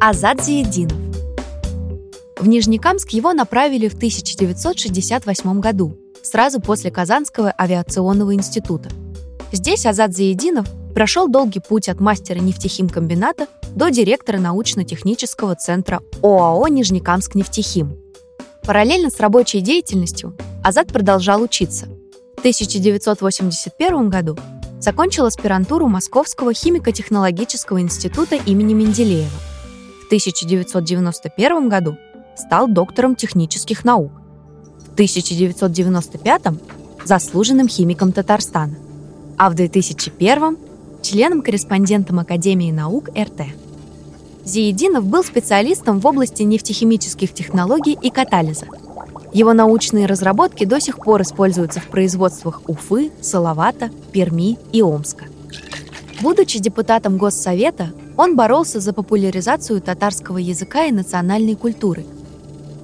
Азат Зиединов. В Нижнекамск его направили в 1968 году, сразу после Казанского авиационного института. Здесь Азат Зиединов прошел долгий путь от мастера нефтехимкомбината до директора научно-технического центра ОАО «Нижнекамск нефтехим». Параллельно с рабочей деятельностью Азат продолжал учиться. В 1981 году закончил аспирантуру Московского химико-технологического института имени Менделеева. В 1991 году стал доктором технических наук. В 1995 заслуженным химиком Татарстана, а в 2001 членом-корреспондентом Академии наук РТ. Зиединов был специалистом в области нефтехимических технологий и катализа. Его научные разработки до сих пор используются в производствах Уфы, Салавата, Перми и Омска. Будучи депутатом Госсовета, он боролся за популяризацию татарского языка и национальной культуры –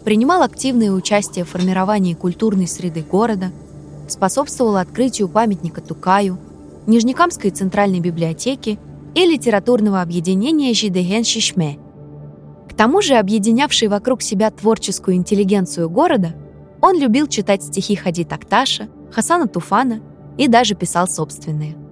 принимал активное участие в формировании культурной среды города, способствовал открытию памятника Тукаю, Нижнекамской центральной библиотеки и литературного объединения Жидеген Шишме. К тому же, объединявший вокруг себя творческую интеллигенцию города, он любил читать стихи Хади Такташа, Хасана Туфана и даже писал собственные –